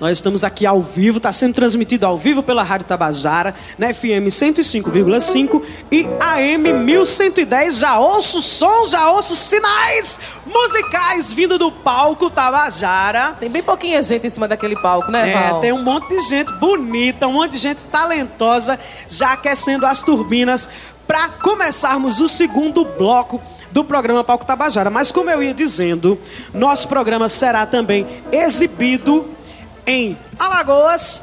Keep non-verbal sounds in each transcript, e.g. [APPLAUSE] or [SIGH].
Nós estamos aqui ao vivo, está sendo transmitido ao vivo pela Rádio Tabajara, na FM 105,5 e AM 1110. Já ouço som, já ouço sinais musicais vindo do palco Tabajara. Tem bem pouquinha gente em cima daquele palco, né, É, Val? tem um monte de gente bonita, um monte de gente talentosa já aquecendo as turbinas para começarmos o segundo bloco do programa Palco Tabajara. Mas como eu ia dizendo, nosso programa será também exibido em Alagoas,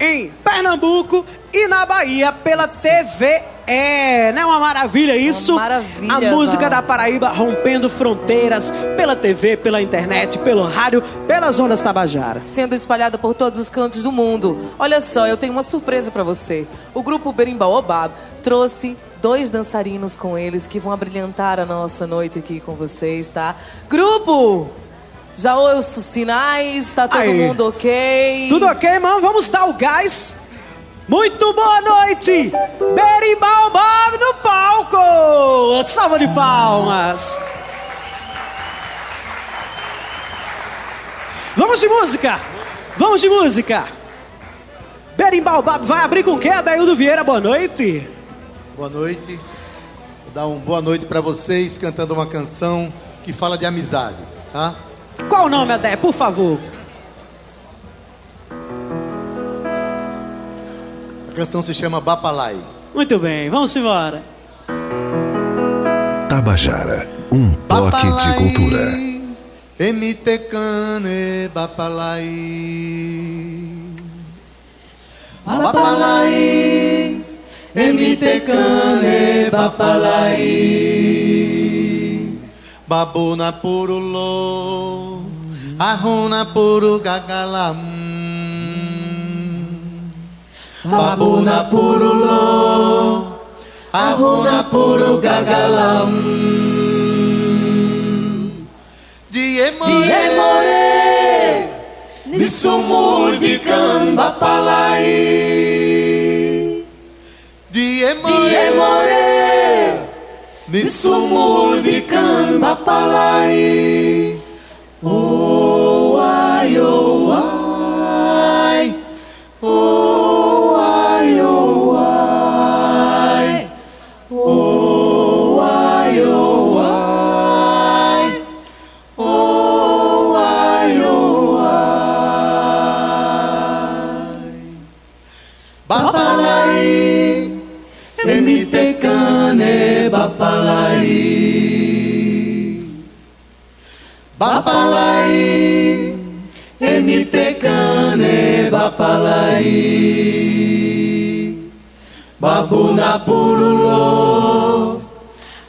em Pernambuco e na Bahia pela TVE. Não é uma maravilha isso? maravilha, A música da Paraíba rompendo fronteiras pela TV, pela internet, pelo rádio, pelas ondas Tabajara. Sendo espalhada por todos os cantos do mundo. Olha só, eu tenho uma surpresa pra você. O grupo Berimbaobab trouxe dois dançarinos com eles que vão abrilhantar a nossa noite aqui com vocês, tá? Grupo! Já ouço sinais, tá todo Aí. mundo ok? Tudo ok, irmão? Vamos dar o gás? Muito boa noite! Berimbau Bob no palco! Salva de palmas! Vamos de música! Vamos de música! Berimbau Bob vai abrir com o quê? Adaildo Vieira, boa noite! Boa noite. Vou dar uma boa noite para vocês cantando uma canção que fala de amizade, tá? Qual o nome, Adé, por favor? A canção se chama Bapalai. Muito bem, vamos embora. Tabajara, um toque de cultura. Emitecane Bapalai. Bapalai. Emitecane Bapalai. Babuna purulo. Arruna puru gagalam. Babuna purulo. Arruna puru gagalam. Diemore, Nissumur de Cambapalai. Diemore, Nissumur de Cambapalai. Bapalai, emitecane bapalai. Babuna purulo,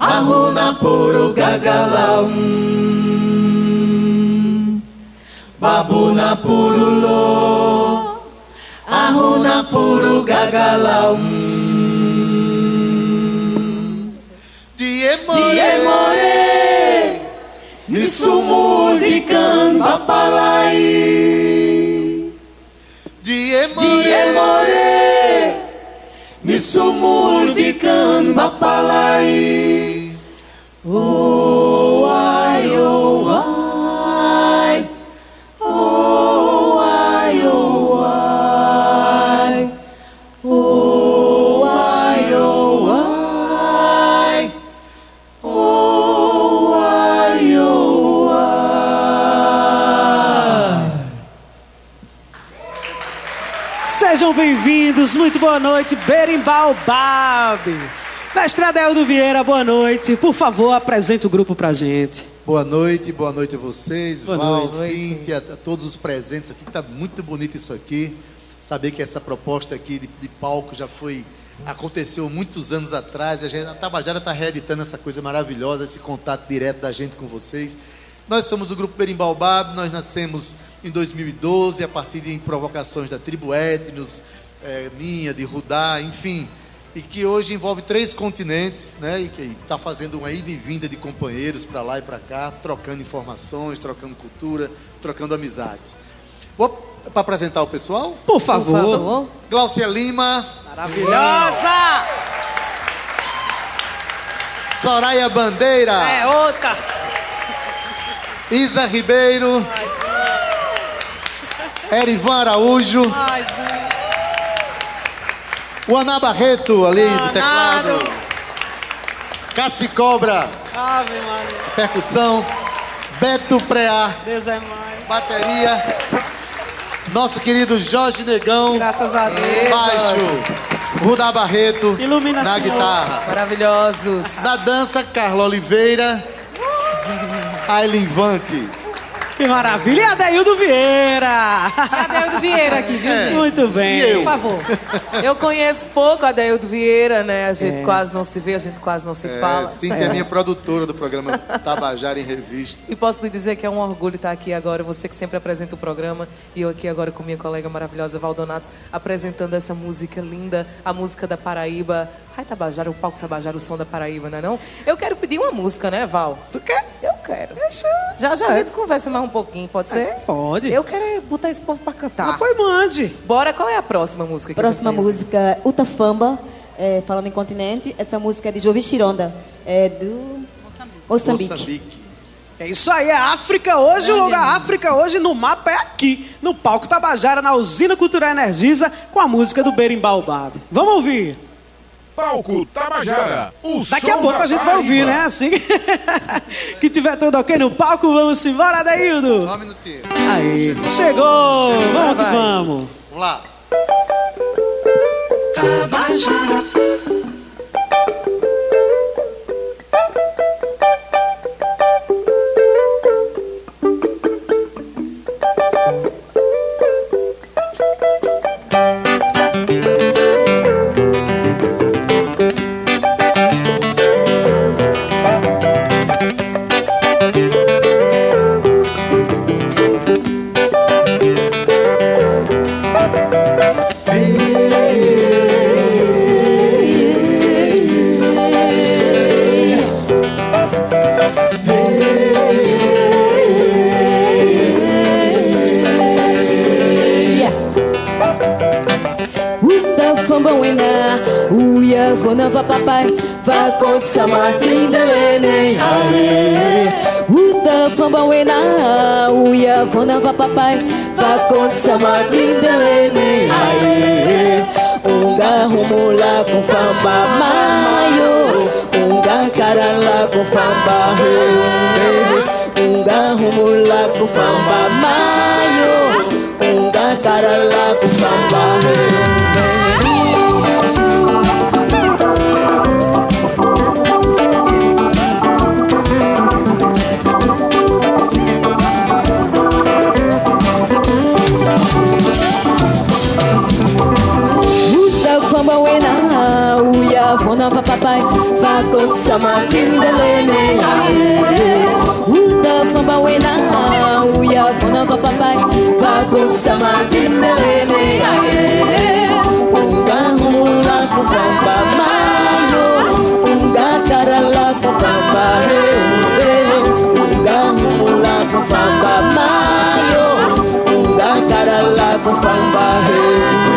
arruna puru gagalam. Babuna purulo, arruna puru gagalam. Diemore, Nissumu de Cambapalai. Diemore, Nissumu de Cambapalai. Oh, muito boa noite, Berimbau Bab. Mestre Adeldo Vieira, boa noite. Por favor, apresente o grupo pra gente. Boa noite, boa noite a vocês, Boa Val, noite. Cíntia, a todos os presentes aqui. Tá muito bonito isso aqui. Saber que essa proposta aqui de, de palco já foi aconteceu muitos anos atrás. A, gente, a Tabajara está reeditando essa coisa maravilhosa, esse contato direto da gente com vocês. Nós somos o grupo Berimbaubab, nós nascemos em 2012 a partir de provocações da tribo Etnos, minha, de Rudá, enfim, e que hoje envolve três continentes, né? E que está fazendo uma ida e vinda de companheiros para lá e para cá, trocando informações, trocando cultura, trocando amizades. Vou para apresentar o pessoal. Por favor. Por favor. Glaucia Lima, Maravilhosa! Soraya Bandeira, É outra. Isa Ribeiro, Erivan Araújo. Mais um. O Ana Barreto ali do teclado. Cassi Cobra, Ave Maria. percussão. Beto Preá, Deus é mais. bateria. Nosso querido Jorge Negão, Graças a Deus. baixo. Rudá Barreto, Ilumina, na Senhor. guitarra. Maravilhosos. Na dança, Carla Oliveira. Aileen Vante. Que maravilha. E Adeildo Vieira. Adeildo Vieira aqui, viu, É. Muito bem. E eu? Por favor. Eu conheço pouco a Adeildo Vieira, né? A gente quase não se vê, a gente quase não se É, fala. Cíntia é minha produtora do programa Tabajara em Revista. E posso lhe dizer que é um orgulho estar aqui agora, você que sempre apresenta o programa, e eu aqui agora com minha colega maravilhosa Valdonato, apresentando essa música linda, a música da Paraíba. Ai, Tabajara, o palco Tabajara, o som da Paraíba, não é não? Eu quero pedir uma música, né, Val? Tu quer? Eu quero. Já já a gente conversa mais um pouquinho, pode ser? Pode. Eu quero é botar esse povo pra cantar. Ah, pois mande. Bora, qual é a próxima música Próxima música, Utafamba, é, falando em continente. Essa música é de Jovi Chironda, é do Moçambique. Moçambique. É isso aí, é África hoje, o lugar África hoje no mapa é aqui, no palco Tabajara, na Usina Cultural Energisa, com a música do Berimbau Bab. Vamos ouvir. Palco Tabajara, o Daqui a pouco da a gente vai ouvir, né? Assim [LAUGHS] que tiver tudo ok no palco, vamos embora, Adeildo. Só um minutinho. Aí, chegou, vamos que vai. vamos. Vamos lá. Utafamba ona va papai Vakot sa matindelene ale Uta famba wena, uya vona va papai Vakot sa matindelene ale Unga humula com famba mayo Unga karala com famba Unga humula com famba mayo Unga karala com famba raconte sama Martine de l'aîné. Où wena, uya ya fona va papa, raconte sa Martine de. Unga mula kufamba mayo, unga karala kufamba heo, unga mula kufamba mayo, unga karala kufamba heo.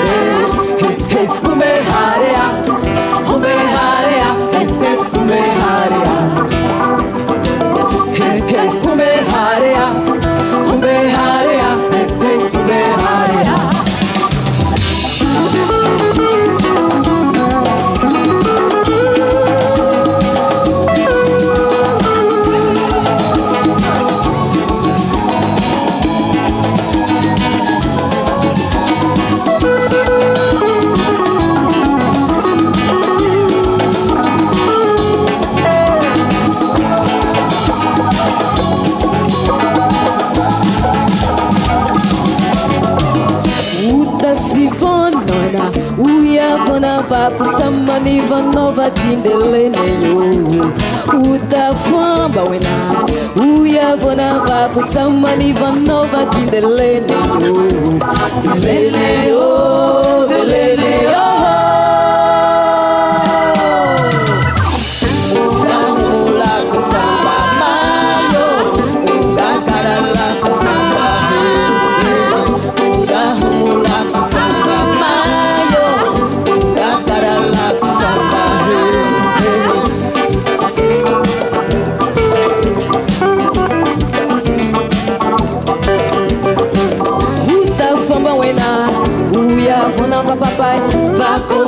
kasivanana oiavana vakotsamanevanova tindelene yo otafamba wena oiavana vakotsamanevanova tindelene yo delele yo delele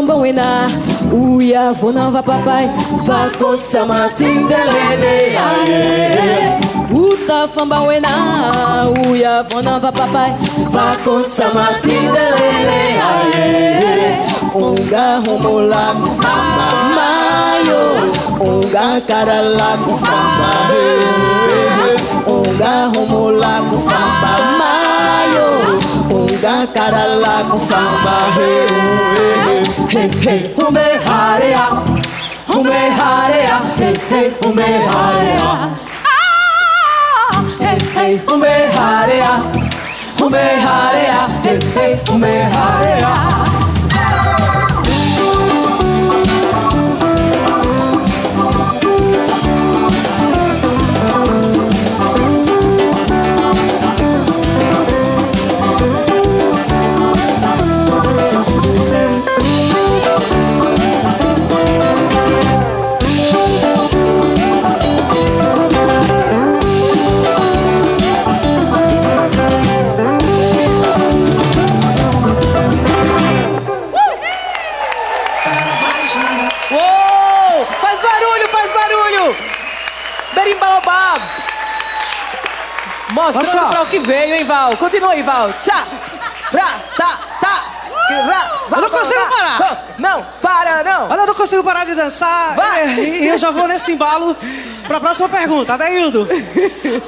mambawena oya vonava papai. Aye. uta famba wena. Fambawena oya vonava papai. Vakosamatsindelele onga mayo. Unga onga karalako fambae cara lá com samba Hey, hey, hey, ume harea Ume harea Hey, hey, ume harea. Ah, hey, hey, ume harea Ume harea Hey, hey, ume harea. Mostrando Olha só. pra o que veio, hein, Val? Continua aí, Val. Tchá! Ra, tá, tá, tsk, ra, Eu não consigo ra, parar. tá. Não, para, não. Olha, eu não consigo parar de dançar. Vai. E, e eu já vou nesse embalo pra próxima pergunta. Adeildo.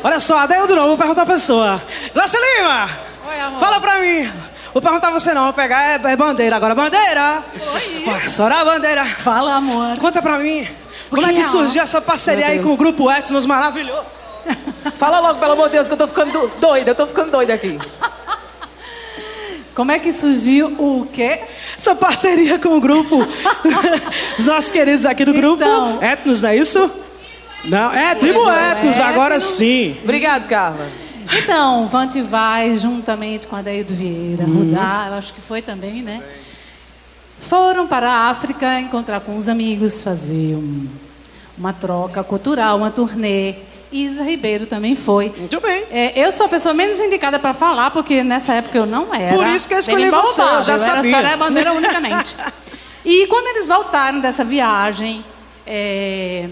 Olha só, Adeildo não, vou perguntar a pessoa. Graça Lima! Oi, amor. Fala pra mim. Vou perguntar a você não, vou pegar é, é bandeira agora. Bandeira! Oi. Ué, Sora bandeira. Fala, amor. Conta pra mim. Como é que é, surgiu essa parceria aí com o grupo Etnos maravilhoso? Fala logo, pelo amor de Deus, que eu tô ficando do- doida, eu tô ficando doida aqui. Como é que surgiu o quê? Essa parceria com o grupo. Os nossos queridos aqui do grupo. Então. Etnos, não é isso? Não, é Tribo Etnos, agora sim. Obrigado, Carla. Então, Vante Vaz, juntamente com Adaildo Vieira, Uhum. Rudá, eu acho que foi também, né? Foram para a África encontrar com os amigos, fazer um- uma troca cultural, uma turnê. Isa Ribeiro também foi. Muito bem. É, eu sou a pessoa menos indicada para falar, porque nessa época eu não era. Por isso que eu escolhi você, eu já eu sabia. Era só a bandeira unicamente. e quando eles voltaram dessa viagem, é,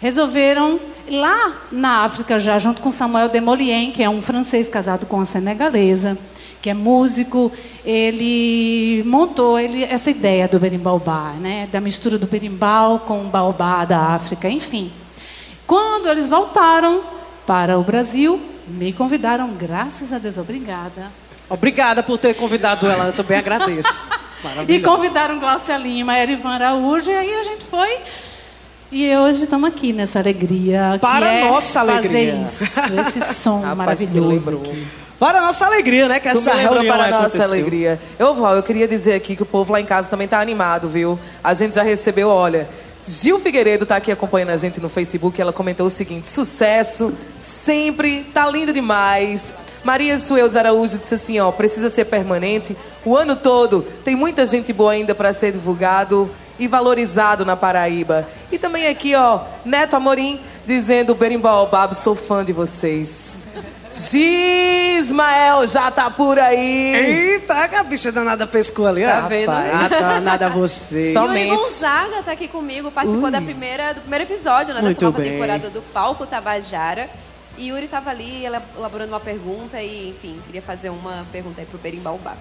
resolveram lá na África já junto com Samuel Demolien, que é um francês casado com uma senegalesa, que é músico, ele montou ele, essa ideia do berimbau-bar, né, da mistura do berimbau com o baobá da África, enfim. Quando eles voltaram para o Brasil, me convidaram, graças a Deus, obrigada. Obrigada por ter convidado ela, eu também agradeço. [LAUGHS] E convidaram Glaucia Lima, Erivan Araújo, e aí a gente foi. E hoje estamos aqui nessa alegria. que Para é nossa fazer alegria. isso, esse [LAUGHS] som Rapaz, maravilhoso. Para a nossa alegria, né? Que Tu essa reunião para a nossa alegria. Eu, Val, eu queria dizer aqui que o povo lá em casa também tá animado, viu? A gente já recebeu, olha. Gil Figueiredo tá aqui acompanhando a gente no Facebook. Ela comentou o seguinte: sucesso, sempre, tá lindo demais. Maria Sueldes Araújo disse assim: ó, precisa ser permanente o ano todo. Tem muita gente boa ainda para ser divulgado e valorizado na Paraíba. E também aqui, ó, Neto Amorim dizendo: Berimbau Babo, sou fã de vocês. Gismael já tá por aí. Eita, que a bicha danada pescou ali, Tá ó. vendo? Rapaz, Ah, danada você. Só- [LAUGHS] Yuri Somente. Gonzaga tá aqui comigo, participou da primeira, do primeiro episódio né, Muito dessa nova bem. temporada do Palco Tabajara. E Yuri tava ali ela- elaborando uma pergunta e, enfim, queria fazer uma pergunta aí pro Berimbaubá.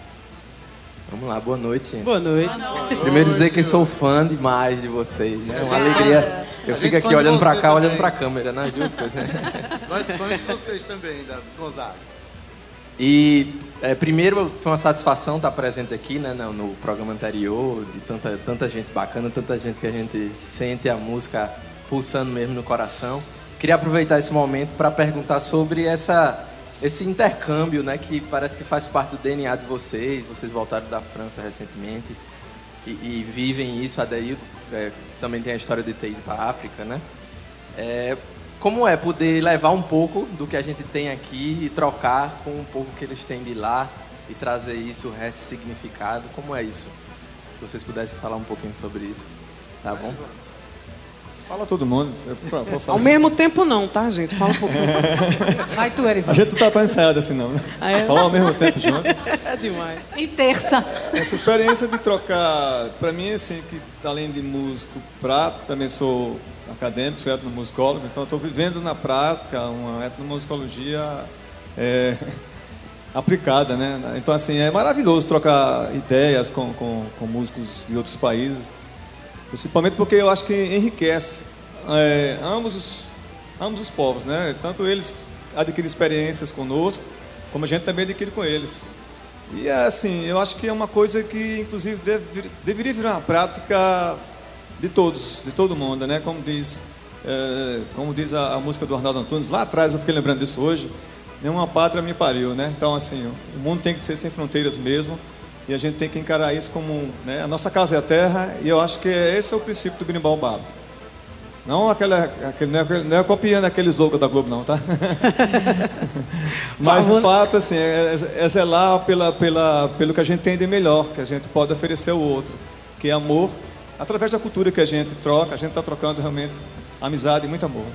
Vamos lá, boa noite. Boa noite. Primeiro dizer que sou fã demais de vocês. É uma alegria. Eu A fico aqui olhando pra você cá, olhando também. pra câmera, nas duas coisas. [LAUGHS] Nós fãs de vocês também, Davi Gonzaga. E é, primeiro foi uma satisfação estar presente aqui, né, no, no programa anterior, de tanta, tanta gente bacana, tanta gente que a gente sente a música pulsando mesmo no coração. Queria aproveitar esse momento para perguntar sobre essa, esse intercâmbio, né, que parece que faz parte do DNA de vocês. Vocês voltaram da França recentemente e, e vivem isso. A é, também tem a história de ter ido para a África, né? É, como é poder levar um pouco do que a gente tem aqui e trocar com um pouco que eles têm de lá e trazer isso ressignificado? Como é isso? Se vocês pudessem falar um pouquinho sobre isso, tá bom? Fala todo mundo. Eu-. Ao mesmo tempo não, tá, gente? Fala um pouquinho. [LAUGHS] Vai tu, Erivan. A gente não tá tão ensaiado assim, não. Né? Ah, é? Falar ao mesmo tempo junto. [LAUGHS] É demais. E terça. Essa experiência de trocar, para mim, assim, que além de músico prático, também sou acadêmico, sou etnomusicólogo, então estou vivendo na prática uma etnomusicologia é, [LAUGHS] aplicada, né? Então, assim, é maravilhoso trocar ideias com, com, com músicos de outros países, principalmente porque eu acho que enriquece é, ambos, os, ambos os povos, né? Tanto eles adquirem experiências conosco, como a gente também adquire com eles. E é assim, eu acho que é uma coisa que, inclusive, deve- deveria virar uma prática de todos, de todo mundo, né? Como diz, é, como diz a, a música do Arnaldo Antunes, lá atrás eu fiquei lembrando disso hoje, nenhuma pátria me pariu, né? Então, assim, o mundo tem que ser sem fronteiras mesmo, e a gente tem que encarar isso como, né? A nossa casa é a terra, e eu acho que esse é o princípio do Berimbau Babo. Não, aquela, aquele, não, é, não é copiando aqueles logos da Globo, não, tá? [LAUGHS] Mas o fato, assim, é, é zelar pela, pela, pelo que a gente tem de melhor, que a gente pode oferecer ao outro, que é amor, através da cultura que a gente troca, a gente está trocando realmente amizade e muito amor.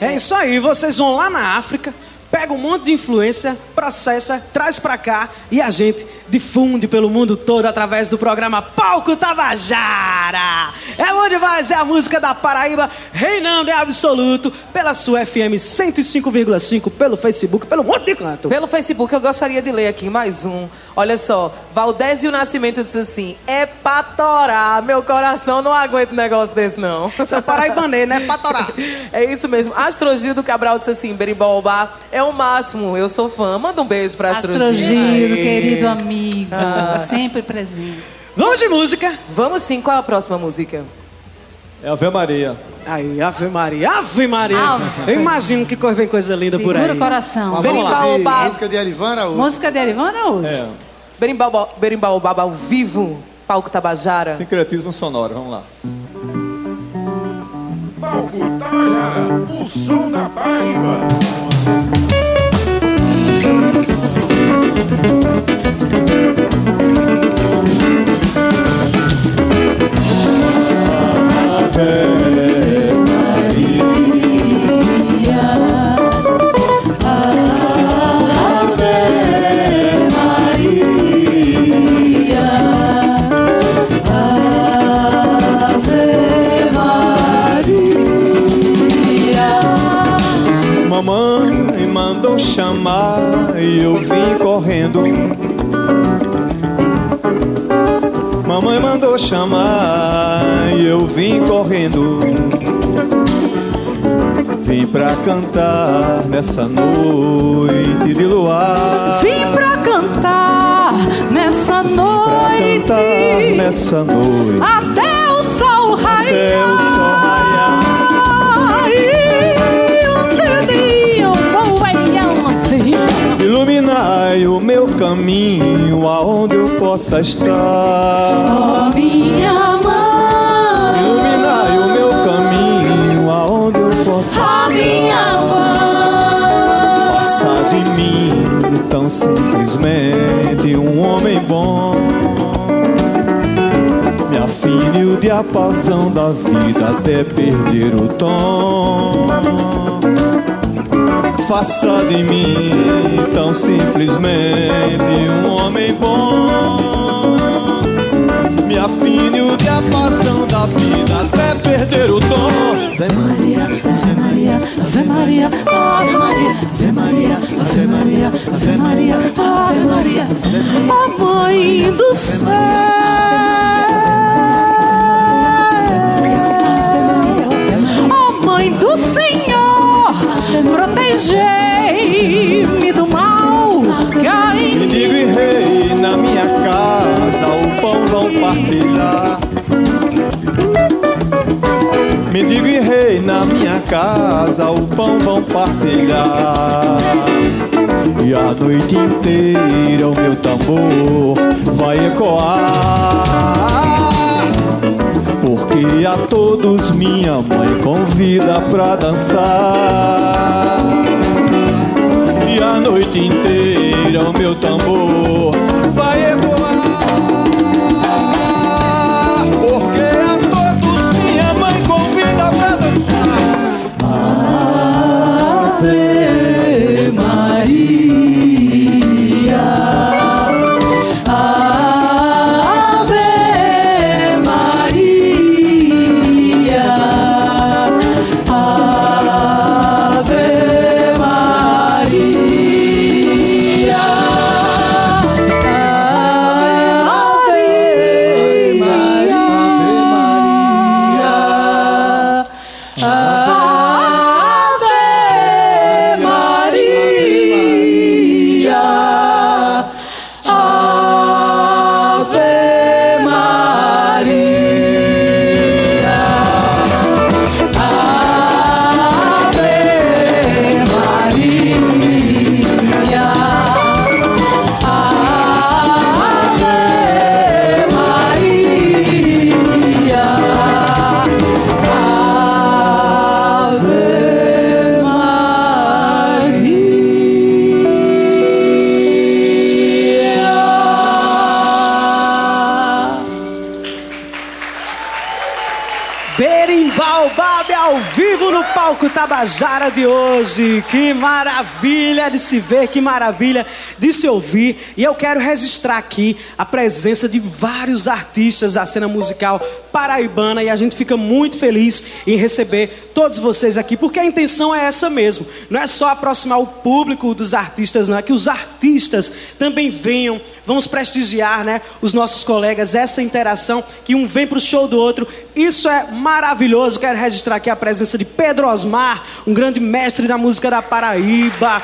É isso aí, vocês vão lá na África, pega um monte de influência, processa, traz pra cá e a gente difunde pelo mundo todo através do programa Palco Tabajara. É bom demais, é a música da Paraíba reinando em absoluto pela sua FM 105,5, pelo Facebook, pelo monte de canto. Pelo Facebook, eu gostaria de ler aqui mais um. Olha só, Valdésio Nascimento disse assim: é pra torar, meu coração não aguenta um negócio desse, não. [LAUGHS] Você é paraibanês, né? Pra torar. [LAUGHS] É isso mesmo. Astrogildo Cabral disse assim: Berimbau é o máximo, eu sou fã. Manda um beijo pra Astrogildo. Astrogildo, querido amigo, Ah. sempre presente. Vamos de música. Vamos sim, qual é a próxima música? É Ave Maria. Aí, Ave Maria, Ave Maria. Ave. Eu imagino que vem coisa linda por aí. Segura o coração. Vamos lá. Música de Arivan Araújo. Música de Arivana hoje? É, Berimbau, Berimbau ao vivo, palco Tabajara. sincretismo sonoro, vamos lá. Palco Tabajara, o som da Paraíba. Eu vim correndo. Vim pra cantar nessa noite de luar. Vim pra cantar nessa Pra noite. cantar nessa noite. Até o sol raiar. Até o sol raiar. E cedinho, assim. Iluminai o meu caminho aonde eu possa estar. Minha mãe, simplesmente um homem bom. Me afine o diapasão da vida até perder o tom. Faça de mim tão simplesmente um homem bom. Me afine o diapasão da vida até perder o tom. Ave Maria, Ave Maria, Ave Maria, Ave Maria, Ave Maria, Ave Maria, Ave Maria, Ó Mãe do céu, Ó Mãe do Senhor, protegei-me do mal me digo e rei na minha casa, o pão vão partilhar. Mendigo e rei na minha casa, o pão vão partilhar. E a noite inteira o meu tambor vai ecoar. Porque a todos minha mãe convida pra dançar. E a noite inteira Tabajara de hoje. Que maravilha de se ver, que maravilha de se ouvir. E eu quero registrar aqui a presença de vários artistas da cena musical paraibana e a gente fica muito feliz em receber todos vocês aqui, porque a intenção é essa mesmo. Não é só aproximar o público dos artistas, não é que os artistas também venham, vamos prestigiar, né, os nossos colegas, essa interação que um vem para o show do outro. Isso é maravilhoso. Quero registrar aqui a presença de Pedro Osmar, um grande mestre da música da Paraíba.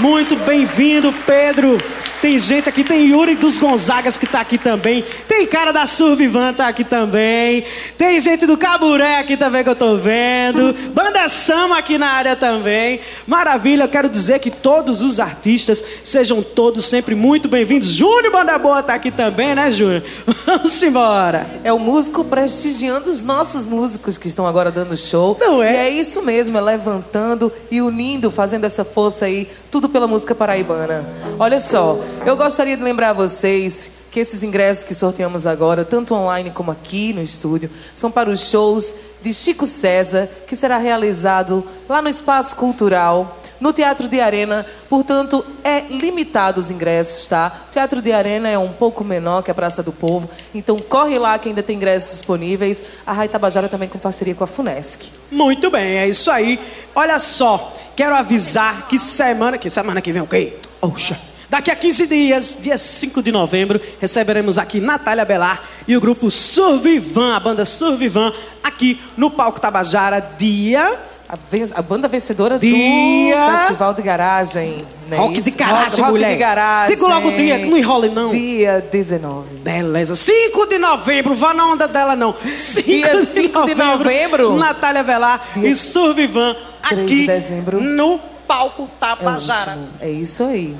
Muito bem-vindo, Pedro. Tem gente aqui, tem Yuri dos Gonzagas que tá aqui também. Tem cara da Survivan tá aqui também. Tem gente do Caburé aqui também que eu tô vendo. Banda Sama aqui na área também. Maravilha, eu quero dizer que todos os artistas sejam todos sempre muito bem-vindos. Júnior Banda Boa tá aqui também, né, Júnior? [LAUGHS] Vamos embora. É o músico prestigiando os nossos músicos que estão agora dando show. Não é? E é isso mesmo, é levantando e unindo, fazendo essa força aí, tudo pela música paraibana. Olha só, eu gostaria de lembrar a vocês que esses ingressos que sorteamos agora, tanto online como aqui no estúdio, são para os shows de Chico César, que será realizado lá no Espaço Cultural no Teatro de Arena, portanto, é limitado os ingressos, tá? O Teatro de Arena é um pouco menor que a Praça do Povo, então corre lá que ainda tem ingressos disponíveis. A Rai Tabajara também com parceria com a Funesc. Muito bem, é isso aí. Olha só, quero avisar que semana que semana que vem o quê? Oxa. Daqui a 15 dias, dia 5 de novembro, receberemos aqui Natália Belar e o grupo Survivan, a banda Survivan, aqui no Palco Tabajara, dia A, a banda vencedora Dia- do Festival de Garagem. não é Rock de? Garagem, Rock mulher. de Garagem. Diga logo o dia, que não enrola não. Dia 19. Beleza. 5 de novembro, vá na onda dela não. 5 Dia 5 de novembro. Natália Velar Dia e Survivan 3 aqui de dezembro. no palco É, Tabajara. último. é isso aí.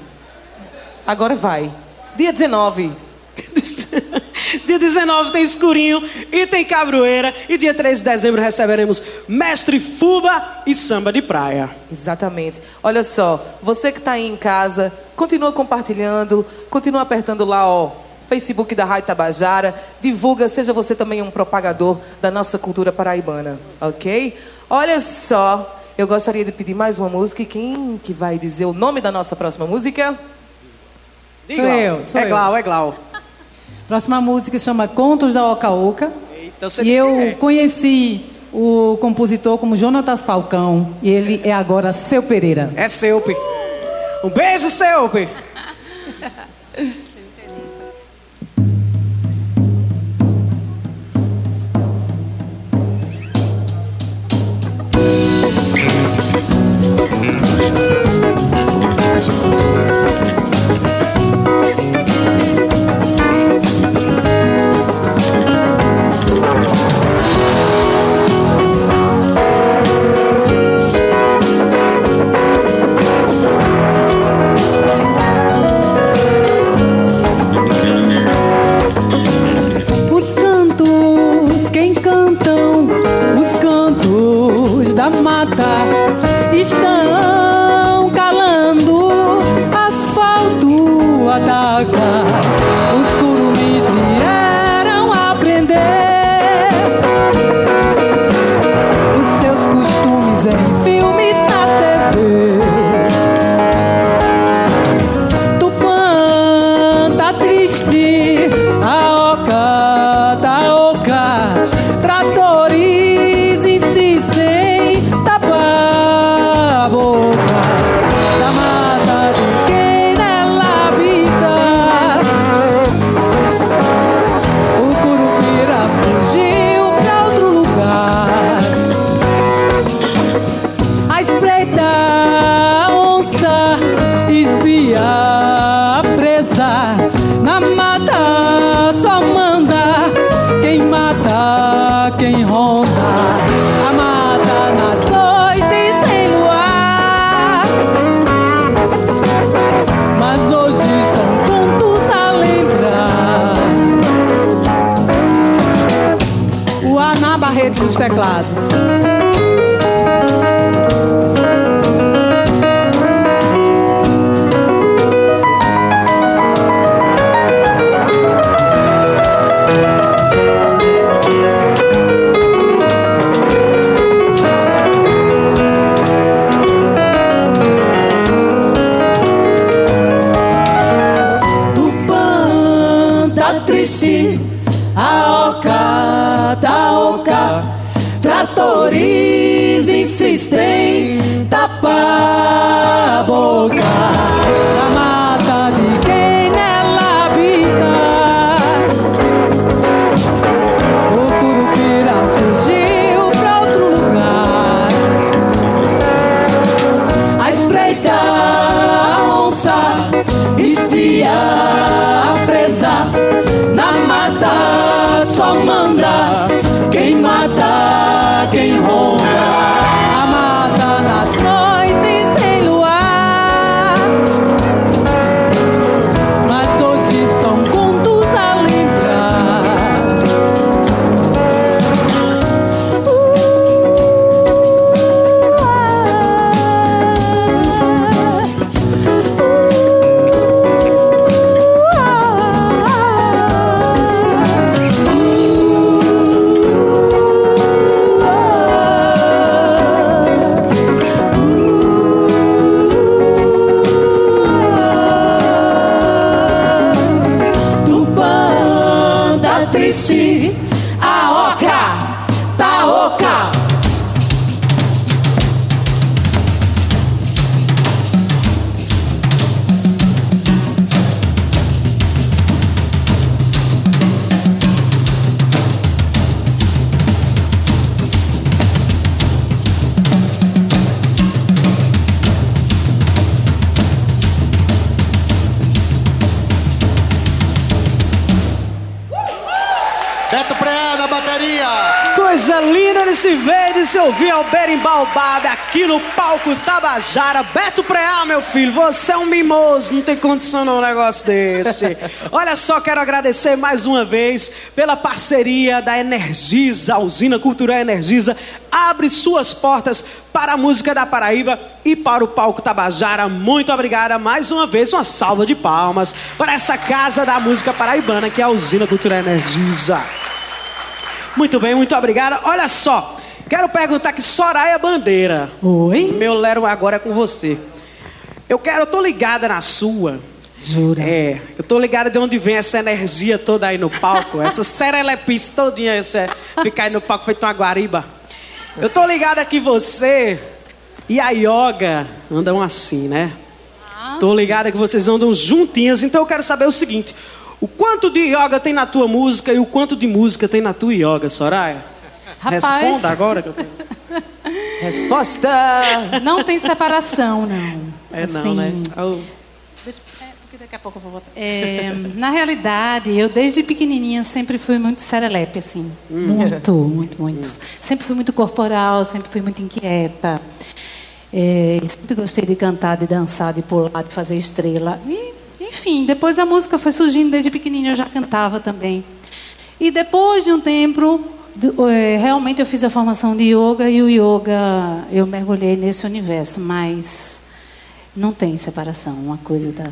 Agora vai. Dia 19. [LAUGHS] dia 19 tem escurinho e tem cabroeira. E dia 3 de dezembro receberemos Mestre Fuba e Samba de Praia. Exatamente. Olha só, você que está aí em casa, continua compartilhando, continua apertando lá, ó. Facebook da Rádio Tabajara, divulga, seja você também um propagador da nossa cultura paraibana, ok? Olha só, eu gostaria de pedir mais uma música e quem que vai dizer o nome da nossa próxima música? Sou eu, sou é eu. Glau, é Glau. Próxima música se chama Contos da Oca Oca. Eita, você E eu quer. conheci o compositor como Jonatas Falcão. E ele é agora Seu Pereira. É Selpe. Um beijo, Selpe. [LAUGHS] Bab aqui no palco Tabajara. Beto Preá, meu filho, você é um mimoso, não tem condição não um negócio desse. [LAUGHS] Olha só, quero agradecer mais uma vez pela parceria da Energisa, a usina cultural Energisa. Abre suas portas para a música da Paraíba e para o palco Tabajara. Muito obrigada mais uma vez, uma salva de palmas para essa casa da música paraibana que é a usina cultural Energisa. Muito bem, muito obrigada. Olha só, quero perguntar aqui, Soraya Bandeira. Oi? Meu Lero agora é com você. Eu quero, eu tô ligada na sua. Jura? É, eu tô ligada de onde vem essa energia toda aí no palco, [LAUGHS] essa serelepice todinha, essa, ficar aí no palco feito uma guariba. Eu tô ligada que você e a Yoga andam assim, né? Tô ligada que vocês andam juntinhas, então eu quero saber o seguinte: o quanto de yoga tem na tua música e o quanto de música tem na tua yoga, Soraya? Rapaz. Responda agora que eu tenho. [LAUGHS] Resposta! Não tem separação, não. É não, Assim, né? Oh. Deixa- é, porque daqui a pouco eu vou voltar. É, na realidade, eu desde pequenininha sempre fui muito serelepe, assim. [LAUGHS] Muito, muito, muito. Sempre fui muito corporal, sempre fui muito inquieta. É, sempre gostei de cantar, de dançar, de pular, de fazer estrela. E, enfim, depois a música foi surgindo desde pequenininha, eu já cantava também. E depois de um tempo, realmente eu fiz a formação de yoga e o yoga eu mergulhei nesse universo, mas não tem separação, uma coisa da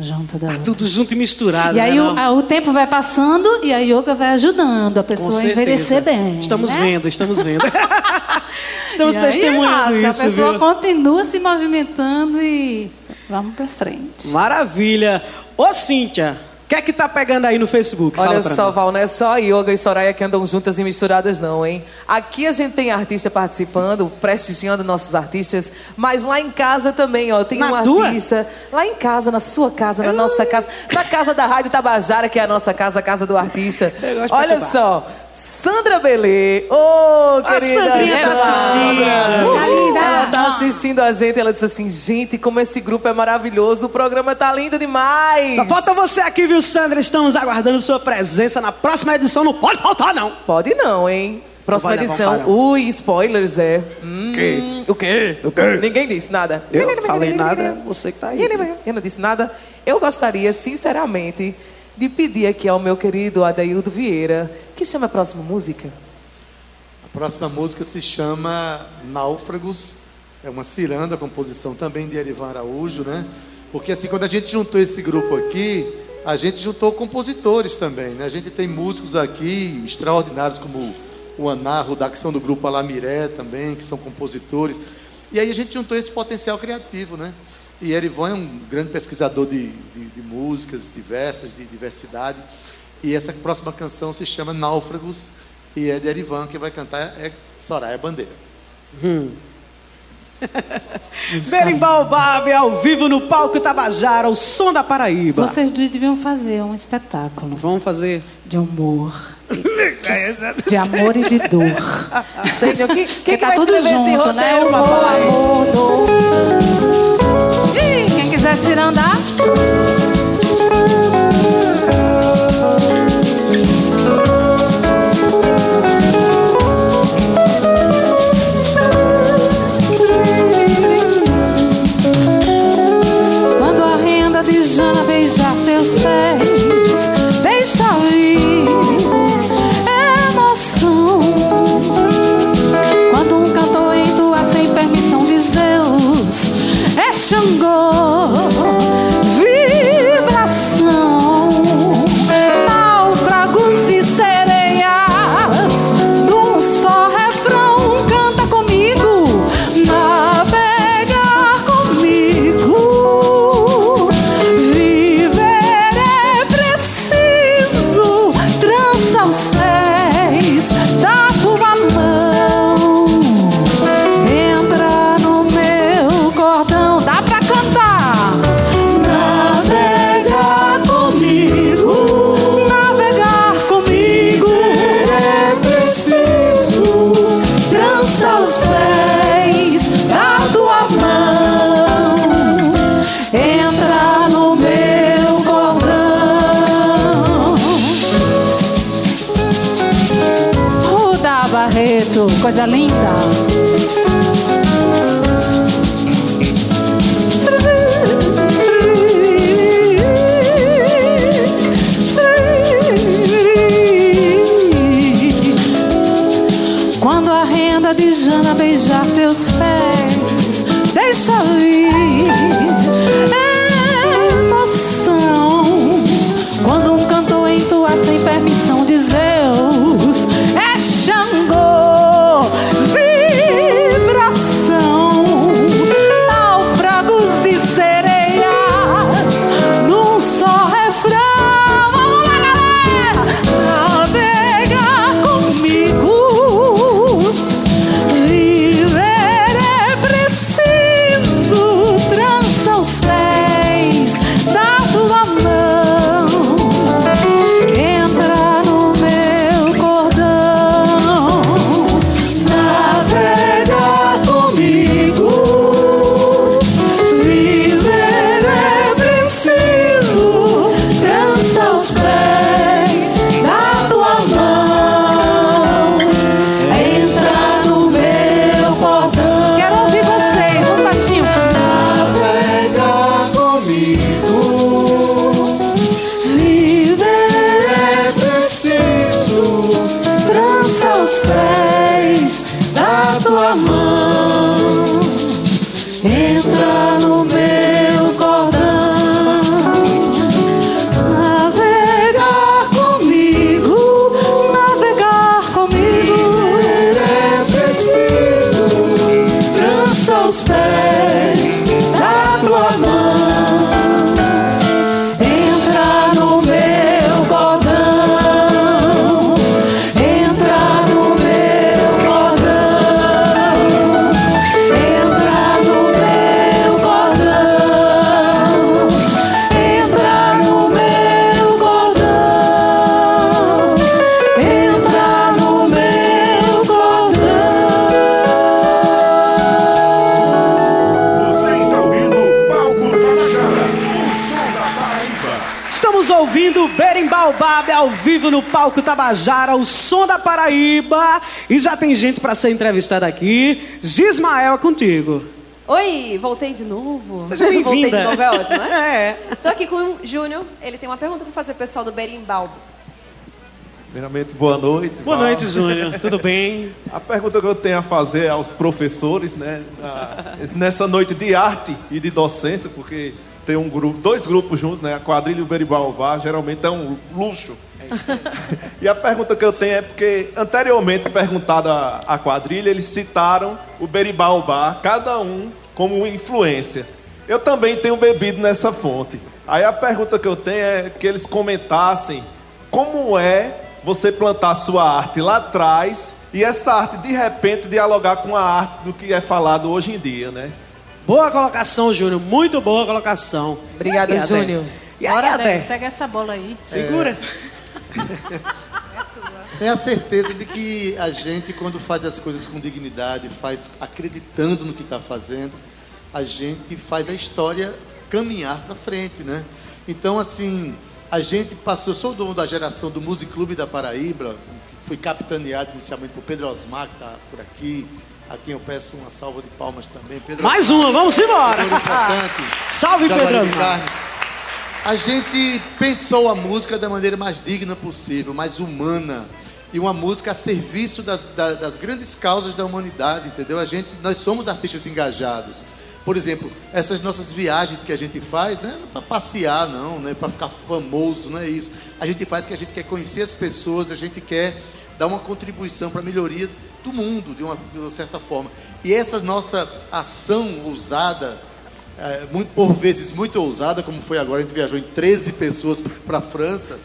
junto da outra. Tudo junto e misturado. E aí né, o, a- o tempo vai passando e a yoga vai ajudando a pessoa a envelhecer bem. Estamos né? vendo, estamos vendo. [LAUGHS] estamos E aí, testemunhando nossa, isso, A pessoa viu? continua se movimentando e vamos pra frente. Maravilha. Ô, Cíntia, que é que tá pegando aí no Facebook? Olha só. Val, não é só Yoga e Soraya que andam juntas e misturadas, não, hein? Aqui a gente tem artista participando, prestigiando nossos artistas, mas lá em casa também, ó, tem Na um tua? artista. Lá em casa, na sua casa, na nossa casa, na casa da Rádio Tabajara, que é a nossa casa, a casa do artista. Olha só, Sandra Belê. Ô, A querida. Sandrinha tá Sandra. assistindo. Tá linda. Ela tá assistindo a gente, ela disse assim, gente, como esse grupo é maravilhoso, o programa tá lindo demais. Só falta você aqui, viu, Sandra? Estamos aguardando sua presença na próxima edição. Não pode faltar, não. Pode não, hein? Próxima edição. Ui, spoilers, é. Hum, quê? O quê? O quê? Ninguém disse nada. Eu não falei nada, você que tá aí. Eu não disse nada. Eu gostaria, sinceramente, de pedir aqui ao meu querido Adaildo Vieira que chame a próxima música. A próxima música se chama Náufragos. É uma ciranda, composição também de Erivan Araújo, né? Porque assim, quando a gente juntou esse grupo aqui, a gente juntou compositores também, né? A gente tem músicos aqui extraordinários como o Anarro, da ação do grupo Alamiré também, que são compositores. E aí a gente juntou esse potencial criativo, né? E Erivan é um grande pesquisador de, de, de músicas diversas, de diversidade. E essa próxima canção se chama Náufragos e é de Erivan, quem vai cantar é Soraya Bandeira. [LAUGHS] Berimbau Babe ao vivo no palco Tabajara, o som da Paraíba. Vocês dois deviam fazer um espetáculo Vamos fazer. de humor, [LAUGHS] de amor e de dor. [LAUGHS] Senhor, quem, quem Porque que tá tudo junto, né? roteiro, Humor, papai? amor, dor. Ih, quem quiser cirandar, Quando vivo no palco Tabajara, o som da Paraíba. E já tem gente para ser entrevistada aqui. Gismael é contigo. Oi, voltei de novo. Seja Voltei de bem-vinda. novo, é ótimo, né? [LAUGHS] É. Estou aqui com o Júnior. Ele tem uma pergunta para fazer pessoal do Berimbau. Primeiramente, boa noite. Boa Val. noite, Júnior. Tudo bem? A pergunta que eu tenho a fazer aos professores, né, nessa noite de arte e de docência, porque tem um grupo, dois grupos juntos, né, a quadrilha e o Beribaubá, geralmente é um luxo. [LAUGHS] E a pergunta que eu tenho é porque anteriormente perguntada à à quadrilha, eles citaram o Beribaubá, cada um como influência. Eu também tenho bebido nessa fonte. Aí a pergunta que eu tenho é que eles comentassem como é você plantar sua arte lá atrás e essa arte de repente dialogar com a arte do que é falado hoje em dia, né? Boa colocação, Júnior. Muito boa colocação. Obrigada? Júnior. E aí, Bora, Adé? Débora, pega essa bola aí. Segura. Tenho a certeza de que a gente, quando faz as coisas com dignidade, faz acreditando no que está fazendo, a gente faz a história caminhar para frente, né? Então, assim, a gente passou, eu sou dono da geração do Music Clube da Paraíba, que foi capitaneado inicialmente por Pedro Osmar, que está por aqui, a quem eu peço uma salva de palmas também. Pedro Mais Osmar, uma, vamos embora. importante. [LAUGHS] Salve, Pedro Osmar. A gente pensou a música da maneira mais digna possível, mais humana. E uma música a serviço das, da- das grandes causas da humanidade, entendeu? A gente, nós somos artistas engajados. Por exemplo, essas nossas viagens que a gente faz, não é para passear, não, não é para ficar famoso, não é isso. A gente faz que a gente quer conhecer as pessoas, a gente quer dar uma contribuição para a melhoria do mundo, de uma, de uma certa forma. E essa nossa ação ousada, é, muito, por vezes muito ousada, como foi agora, a gente viajou em 13 pessoas para a França,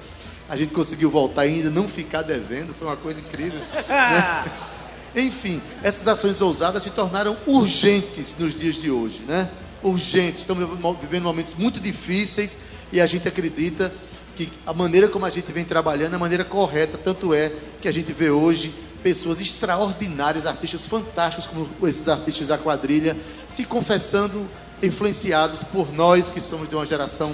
a gente conseguiu voltar e ainda não ficar devendo, foi uma coisa incrível. né? [LAUGHS] Enfim, essas ações ousadas se tornaram urgentes nos dias de hoje, né? Urgentes, estamos vivendo momentos muito difíceis e a gente acredita que a maneira como a gente vem trabalhando é a maneira correta, tanto é que a gente vê hoje pessoas extraordinárias, artistas fantásticos como esses artistas da quadrilha, se confessando influenciados por nós que somos de uma geração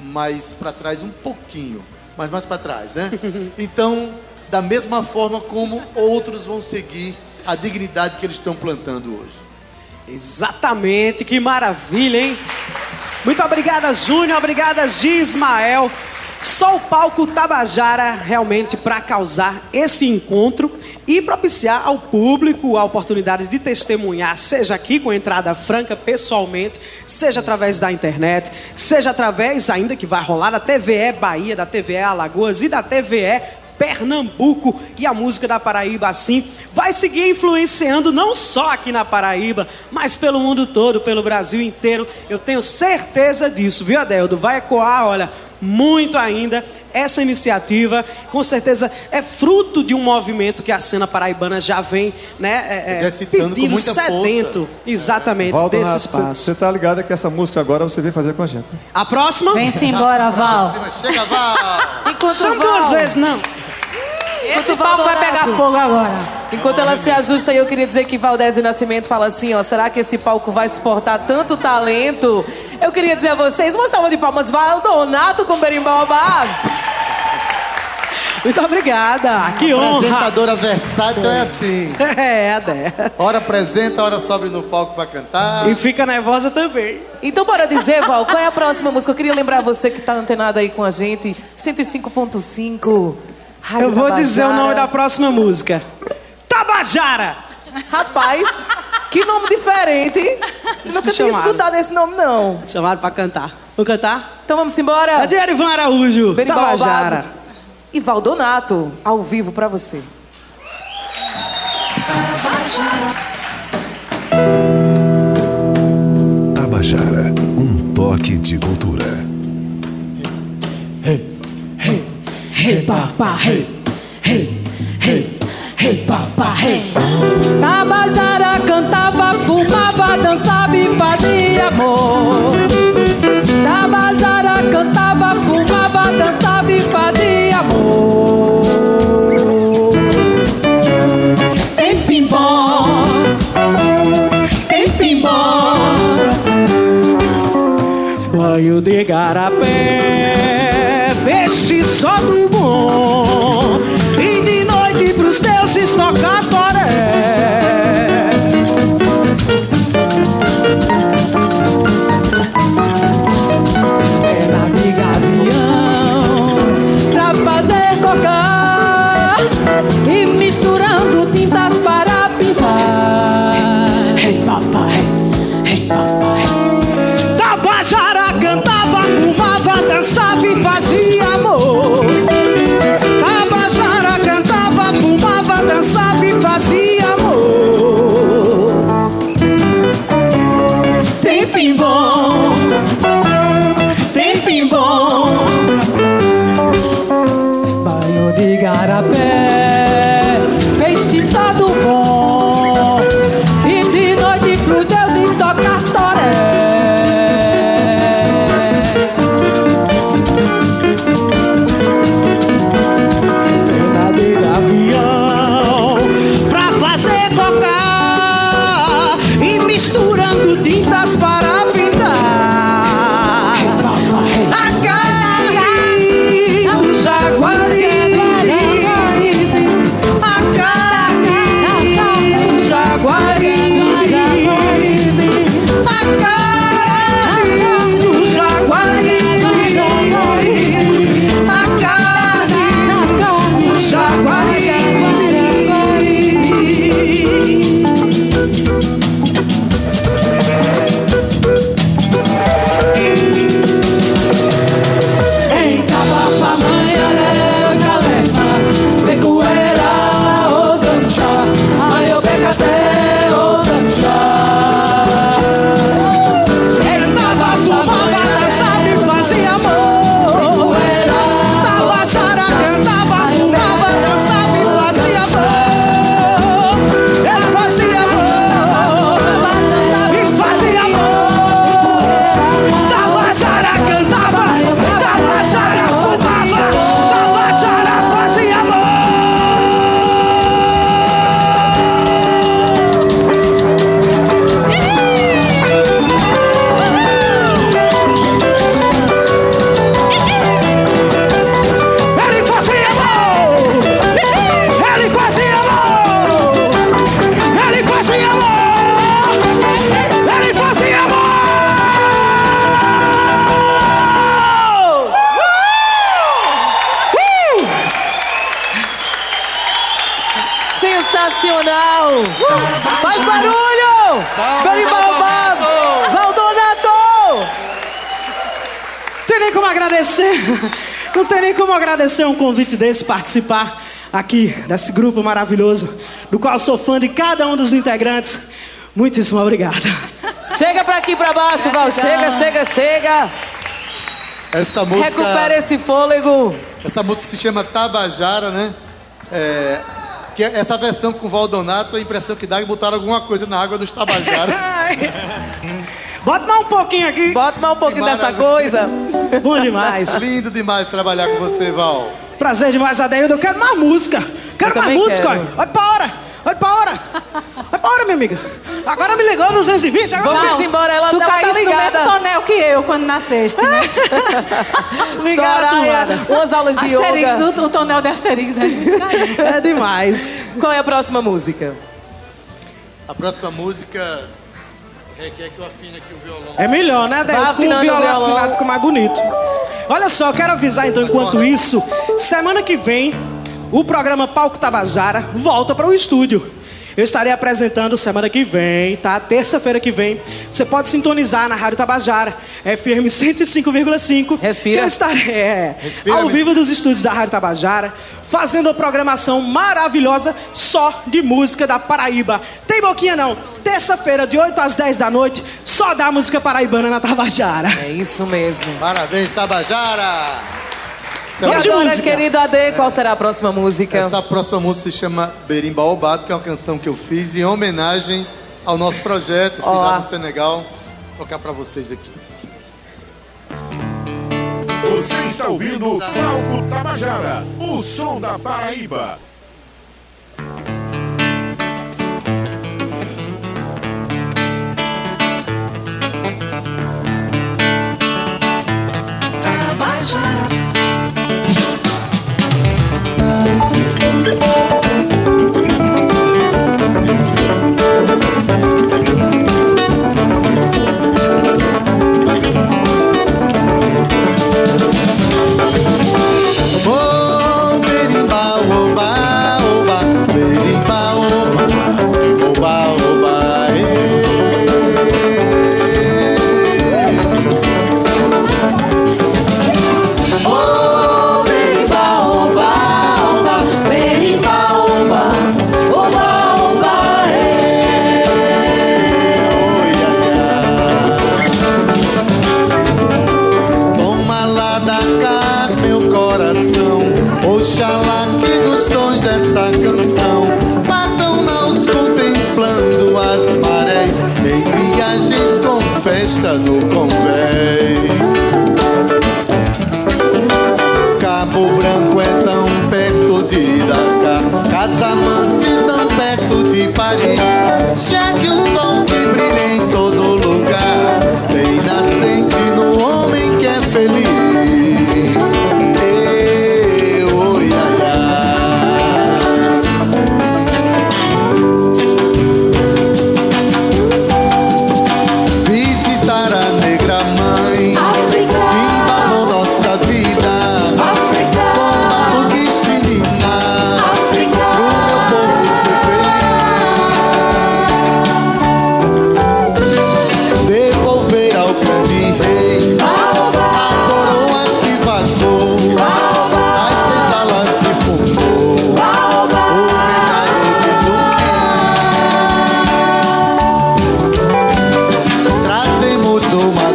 mais para trás um pouquinho, mas mais para trás, né? [LAUGHS] Então, da mesma forma como outros vão seguir a dignidade que eles estão plantando hoje. Exatamente, que maravilha, hein? Muito obrigada, Júnior. Obrigada, Gismael. Só o palco Tabajara realmente para causar esse encontro e propiciar ao público a oportunidade de testemunhar, seja aqui com entrada franca pessoalmente, seja através da internet, seja através ainda que vai rolar da TVE Bahia, da TVE Alagoas e da TVE Pernambuco e a música da Paraíba assim vai seguir influenciando não só aqui na Paraíba, mas pelo mundo todo, pelo Brasil inteiro. Eu tenho certeza disso, viu, Adeldo? Vai ecoar, olha, muito ainda essa iniciativa. Com certeza é fruto de um movimento que a cena paraibana já vem, né, é, é, Exercitando pedindo, muita força. sedento, exatamente, Valdo desse Nato, espaço. Você tá ligado que essa música agora você vem fazer com a gente. A próxima? Vem-se embora, Val. Próxima, chega, Val! Enquanto Chama Val- duas vezes, não. Esse palco vai pegar fogo agora. Enquanto ela se ajusta, eu queria dizer que Valdésio Nascimento fala assim, ó, será que esse palco vai suportar tanto talento? Eu queria dizer a vocês, uma salva de palmas, Valdonato com Berimbaubá. Muito obrigada. Que honra. Apresentadora versátil é assim. [LAUGHS] É, Adé. Hora apresenta, hora sobe no palco para cantar. E fica nervosa também. Então bora dizer, Val, qual é a próxima música? Eu queria lembrar você que tá antenado aí com a gente, 105.5. Rádio Eu vou Tabajara. dizer o nome da próxima música. Tabajara! Rapaz, que nome diferente. Nunca me tinha chamaram. escutado esse nome, não. Chamaram pra cantar. Vamos cantar? Então vamos embora. Cadê Erivan Araújo? Berimbau Tabajara. Babo. E Valdonato, ao vivo pra você. Tabajara, um toque de cultura. Hey, papa, hey, hey, hey, hey, papa, hey. Tabajara cantava, fumava, dançava e fazia amor. Tabajara cantava, fumava, dançava e fazia amor. Tem pimbom, tem pimbom. Banho de garapé, peixe só do agradecer um convite desse, participar aqui desse grupo maravilhoso, do qual sou fã de cada um dos integrantes. Muitíssimo obrigado. Chega pra aqui pra baixo, Val. Chega, chega, chega. Essa música, Recupera esse fôlego. essa música se chama Tabajara, né? É, que é- essa versão com o Valdonato, a impressão que dá é que botaram alguma coisa na água dos Tabajara. [LAUGHS] [LAUGHS] Bota mais um pouquinho aqui. Bota mais um pouquinho dessa coisa. [LAUGHS] Bom demais. [LAUGHS] Lindo demais trabalhar com você, Val. Prazer demais, Adeildo. Eu quero mais música. Quero Eu mais música. quero. Olha pra hora. Olha pra hora. Olha pra hora, minha amiga. Agora me ligou no 220. Agora Vamos embora, ela, Tu ela tá caíste no mesmo ligada. tonel que eu quando nasceste, né? [LAUGHS] Turmada. umas aulas de Asterix, yoga. o, o tonel de Asterix, né? É demais. Qual é a próxima música? A próxima música requer que eu afine aqui o violão. É melhor, né, Adeildo? Com o violão violão. afinado fica mais bonito. Olha só, eu quero avisar então, enquanto isso, semana que vem, o programa Palco Tabajara volta para o estúdio. Eu estarei apresentando semana que vem, tá? Terça-feira que vem. Você pode sintonizar na Rádio Tabajara, FM 105,5. Respira. Eu estarei é, Respira, ao vivo dos estúdios da Rádio Tabajara, fazendo uma programação maravilhosa só de música da Paraíba. Tem boquinha não. Terça-feira, de 8 às 10 da noite, só da música paraibana na Tabajara. É isso mesmo. Parabéns, Tabajara! Vamos agora, música. querido AD, qual será a próxima música? Essa próxima música se chama Berimbau Baobado, que é uma canção que eu fiz em homenagem ao nosso projeto, fiz lá no Senegal. Vou tocar para vocês aqui. Você está ouvindo Palco Tabajara, o som da Paraíba. Tabajara.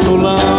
no lar.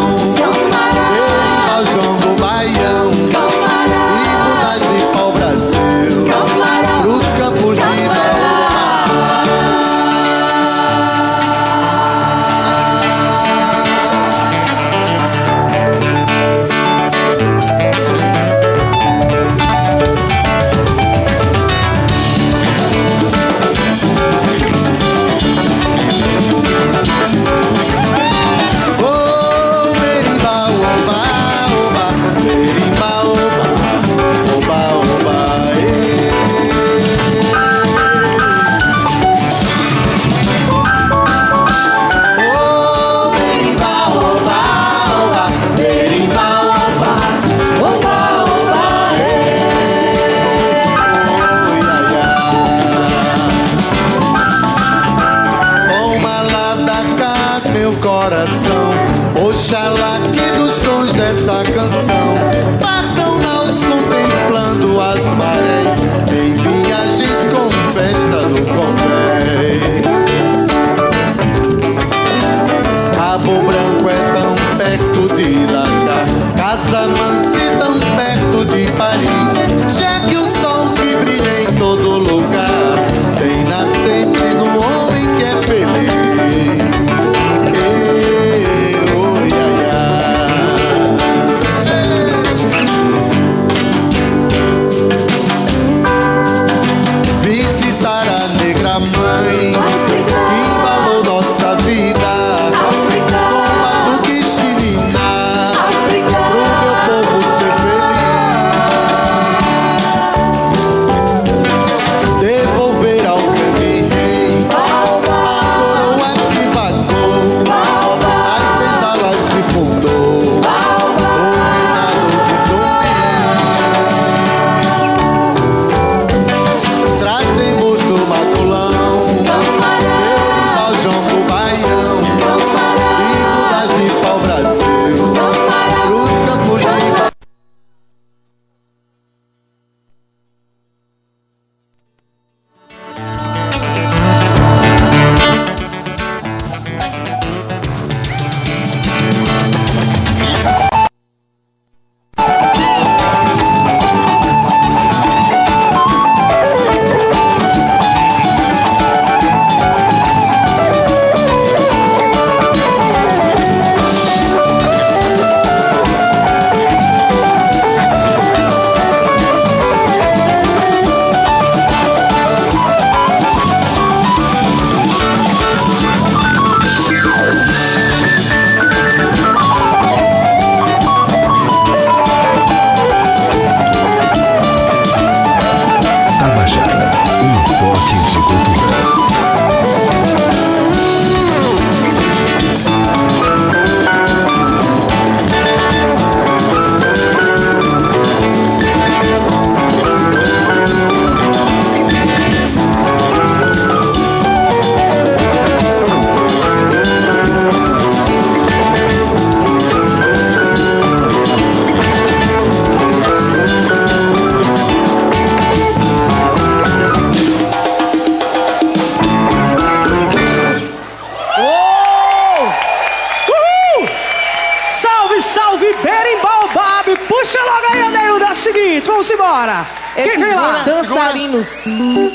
vamos embora. Esses Segura. dançarinos. Segura.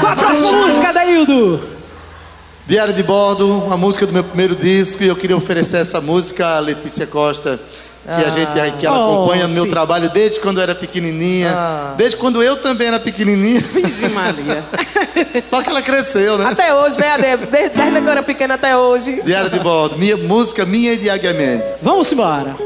Qual a próxima música, Daildo? Diário de Bordo, a música do meu primeiro disco, e eu queria oferecer essa música a Letícia Costa, que ah, a gente ah. que ela oh, acompanha no meu sim. trabalho desde quando eu era pequenininha, ah. desde quando eu também era pequenininha. Vixe Maria. [LAUGHS] Só que ela cresceu, né? Até hoje, né, Ade? Desde, quando eu era pequena até hoje. Diário de Bordo, minha música, minha e de Águia Mendes. Vamos embora.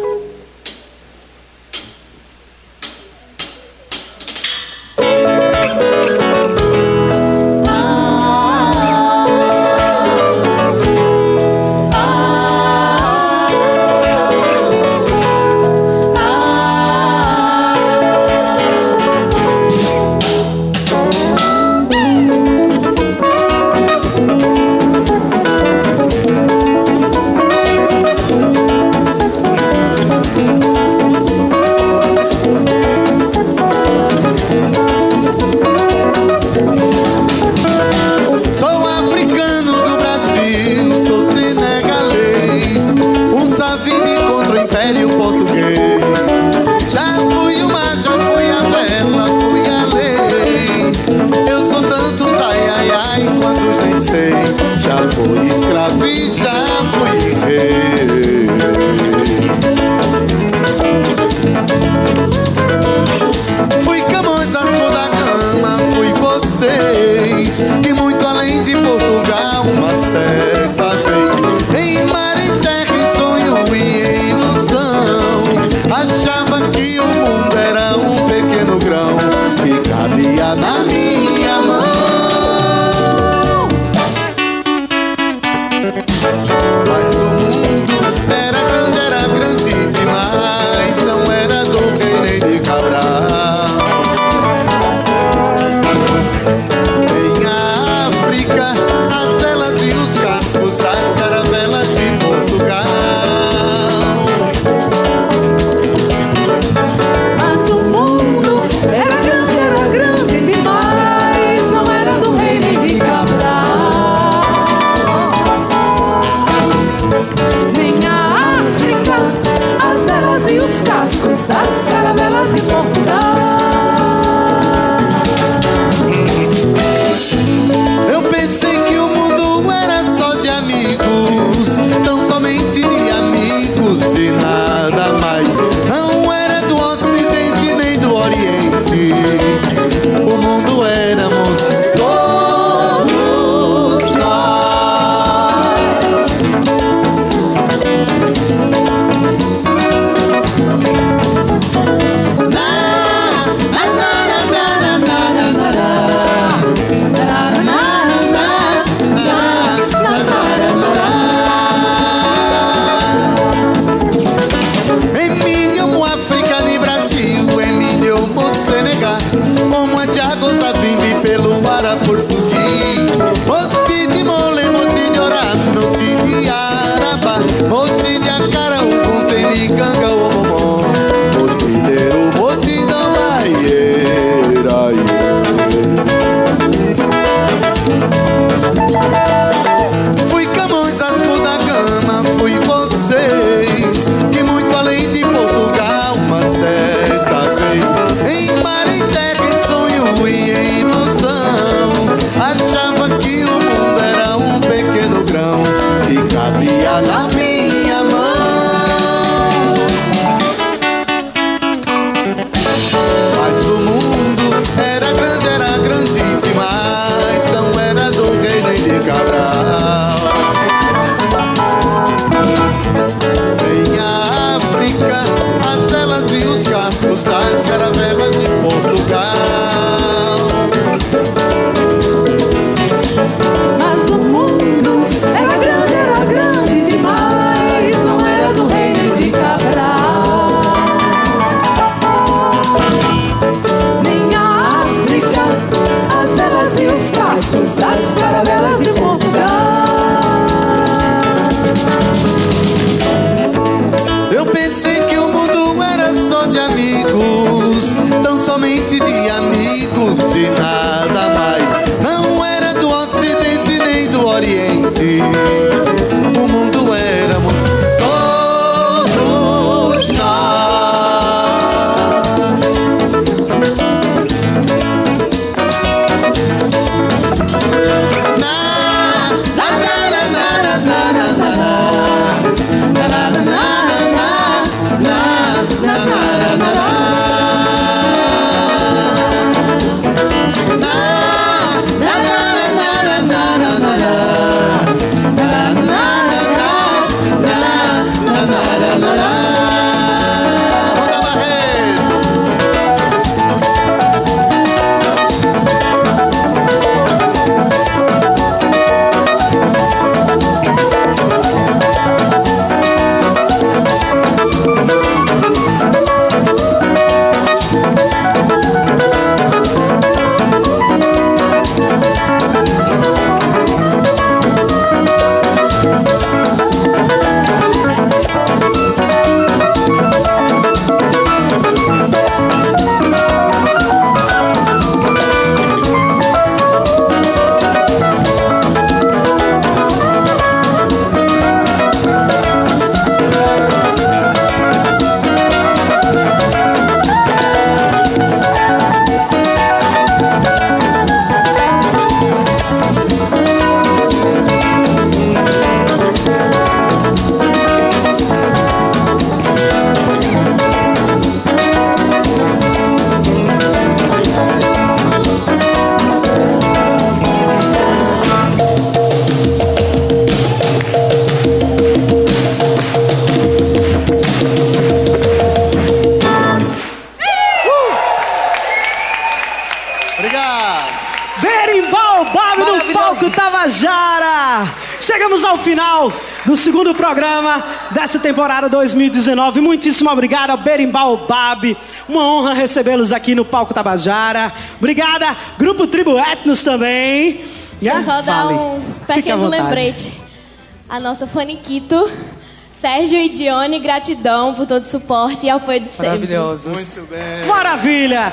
achava que o mundo era um pequeno grão que cabia na minha dessa temporada 2019. Muitíssimo obrigado ao Berimbau Bab. Uma honra recebê-los aqui no Palco Tabajara. Obrigada, Grupo Tribo Etnos também. Deixa eu só dar Fale. um pequeno lembrete. A nossa Faniquito, Sérgio e Dione, gratidão por todo o suporte e apoio de sempre. Maravilhosos. Muito bem. Maravilha!